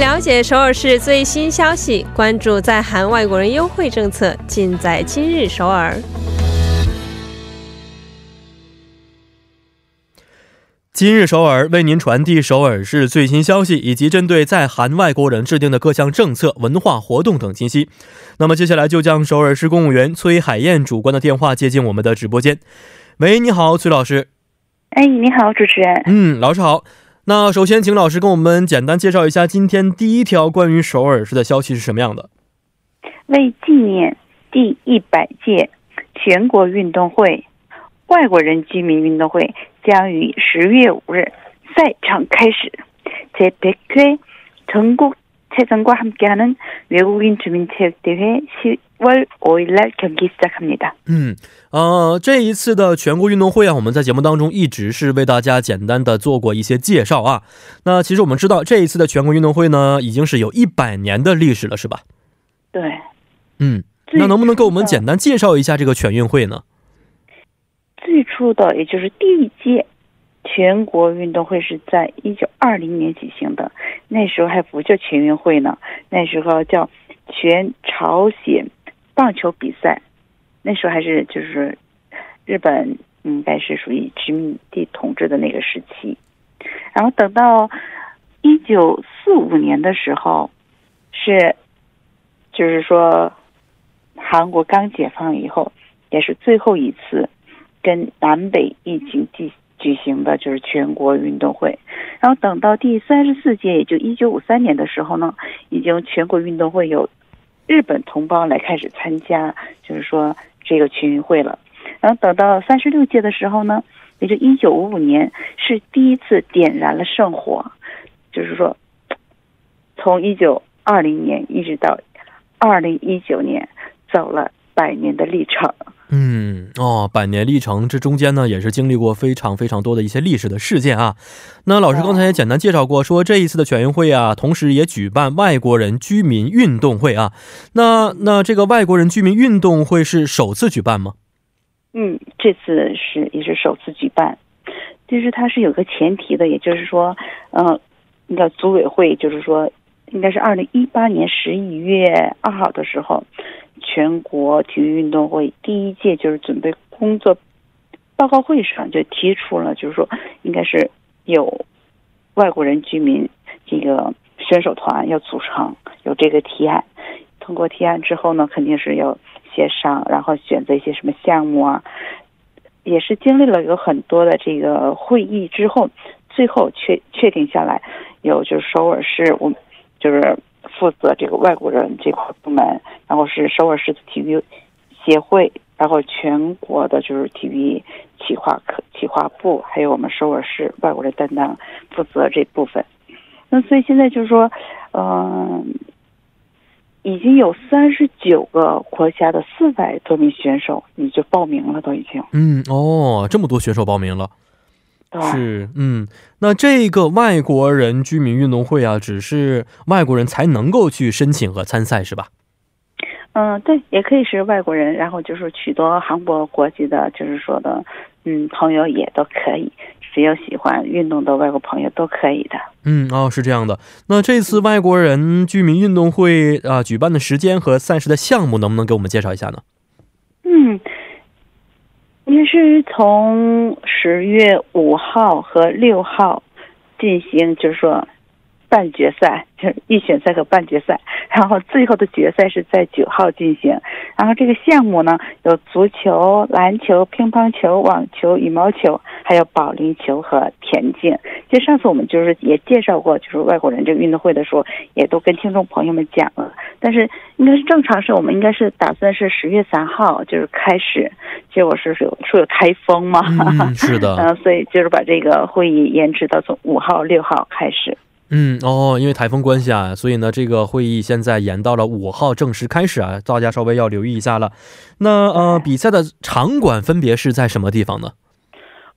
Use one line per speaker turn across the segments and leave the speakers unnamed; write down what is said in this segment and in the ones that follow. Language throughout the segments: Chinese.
了解首尔市最新消息，关注在韩外国人优惠政策，尽在今日首尔。
今日首尔为您传递首尔市最新消息，以及针对在韩外国人制定的各项政策、文化活动等信息。那么接下来就将首尔市公务员崔海燕主管的电话接进我们的直播间。喂，你好，崔老师。
哎，你好，主持人。
嗯，老师好。那首先，请老师跟我们简单介绍一下今天第一条关于首尔市的消息是什么样的？
为纪念第一百届全国运动会，外国人居民运动会将于十月五日赛场开始。제100회전국체 전과함께하는외국인주민체육대회 월오일날경기시작합니다
嗯，呃，这一次的全国运动会啊，我们在节目当中一直是为大家简单的做过一些介绍啊。那其实我们知道，这一次的全国运动会呢，已经是有一百年的历史了，是吧？
对，
嗯，那能不能给我们简单介绍一下这个全运会呢？
最初的，也就是第一届 全国运动会是在一九二零年举行的，那时候还不叫全运会呢，那时候叫全朝鲜。棒球比赛，那时候还是就是日本应该是属于殖民地统治的那个时期，然后等到一九四五年的时候，是就是说韩国刚解放以后，也是最后一次跟南北一起举举行的就是全国运动会，然后等到第三十四届，也就一九五三年的时候呢，已经全国运动会有。日本同胞来开始参加，就是说这个全运会了。然后等到三十六届的时候呢，也就一九五五年是第一次点燃了圣火，就是说从一九二零年一直到二零一九年，走了百年的历程。
嗯哦，百年历程这中间呢，也是经历过非常非常多的一些历史的事件啊。那老师刚才也简单介绍过，说这一次的全运会啊，同时也举办外国人居民运动会啊。那那这个外国人居民运动会是首次举办吗？
嗯，这次是也是首次举办，就是它是有个前提的，也就是说，嗯，那个组委会就是说，应该是二零一八年十一月二号的时候。全国体育运动会第一届就是准备工作报告会上就提出了，就是说应该是有外国人居民这个选手团要组成，有这个提案。通过提案之后呢，肯定是要协商，然后选择一些什么项目啊，也是经历了有很多的这个会议之后，最后确确定下来，有就是首尔市，我就是。负责这个外国人这块部门，然后是首尔市的体育协会，然后全国的就是体育企划科企划部，还有我们首尔市外国人担当负责这部分。那所以现在就是说，嗯，已经有三十九个国家的四百多名选手你就报名了，都已经。
嗯，哦，这么多选手报名了。是，嗯，那这个外国人居民运动会啊，只是外国人才能够去申请和参赛，是吧？
嗯，对，也可以是外国人，然后就是许多韩国国籍的，就是说的，嗯，朋友也都可以，只要喜欢运动的外国朋友都可以的。
嗯，哦，是这样的。那这次外国人居民运动会啊，举办的时间和赛事的项目，能不能给我们介绍一下呢？
嗯。也是从十月五号和六号进行，就是说。半决赛就是预选赛和半决赛，然后最后的决赛是在九号进行。然后这个项目呢有足球、篮球、乒乓球、网球、羽毛球，还有保龄球和田径。就上次我们就是也介绍过，就是外国人这个运动会的时候，也都跟听众朋友们讲了。但是应该是正常是我们应该是打算是十月三号就是开始，结果是有说有台风嘛，
是的，
嗯，所以就是把这个会议延迟到从五号、六号开始。
嗯哦，因为台风关系啊，所以呢，这个会议现在延到了五号正式开始啊，大家稍微要留意一下了。那呃，比赛的场馆分别是在什么地方呢？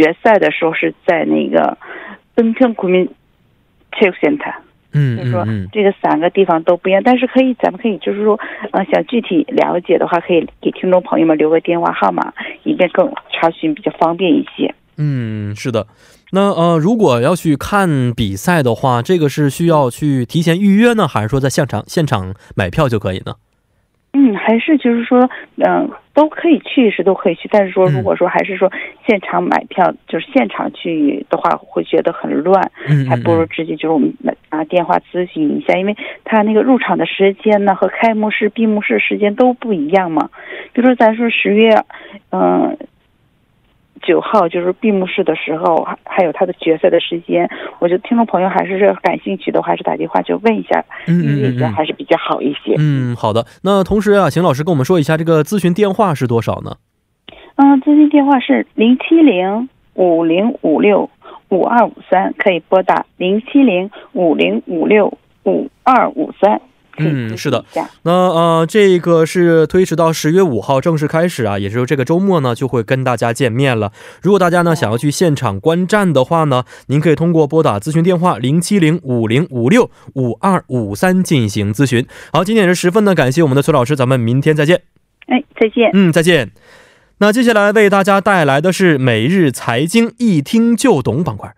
决赛的时候是在那个奔腾国民体育 center。
嗯
就是说这个三个地方都不一样，但是可以，咱们可以就是说，呃，想具体了解的话，可以给听众朋友们留个电话号码，以便更查询比较方便一些。
嗯，是的。那呃，如果要去看比赛的话，这个是需要去提前预约呢，还是说在现场现场买票就可以呢？
嗯，还是就是说，嗯、都可以去是都可以去，但是说
嗯。
如果说还是说现场买票，就是现场去的话，会觉得很乱，
嗯，
还不如
嗯。
直接就是我们拿电话咨询一下，因为他那个入场的时间呢和开幕式、闭幕式时间都不一样嘛。比如说咱说十月，嗯、九号就是闭幕式的时候，还还有他的决赛的时间，我觉得听众朋友还是感兴趣的话，还是打电话就问一下，
嗯
预约一下
嗯嗯
还是比较好一些。
嗯，好的。那同时啊，邢老师跟我们说一下这个咨询电话是多少呢？
嗯，咨询电话是零七零五零五六五二五三，可以拨打零七零五零五六五二五三。
嗯是的。那呃，这个是推迟到十月五号正式开始啊，也就是这个周末呢就会跟大家见面了。如果大家呢想要去现场观战的话呢，您可以通过拨打咨询电话零七零五零五六五二五三进行咨询。好，今天也是十分的感谢我们的崔老师，咱们明天再见。
哎，再见。
嗯，再见。那接下来为大家带来的是每日财经一听就懂板块。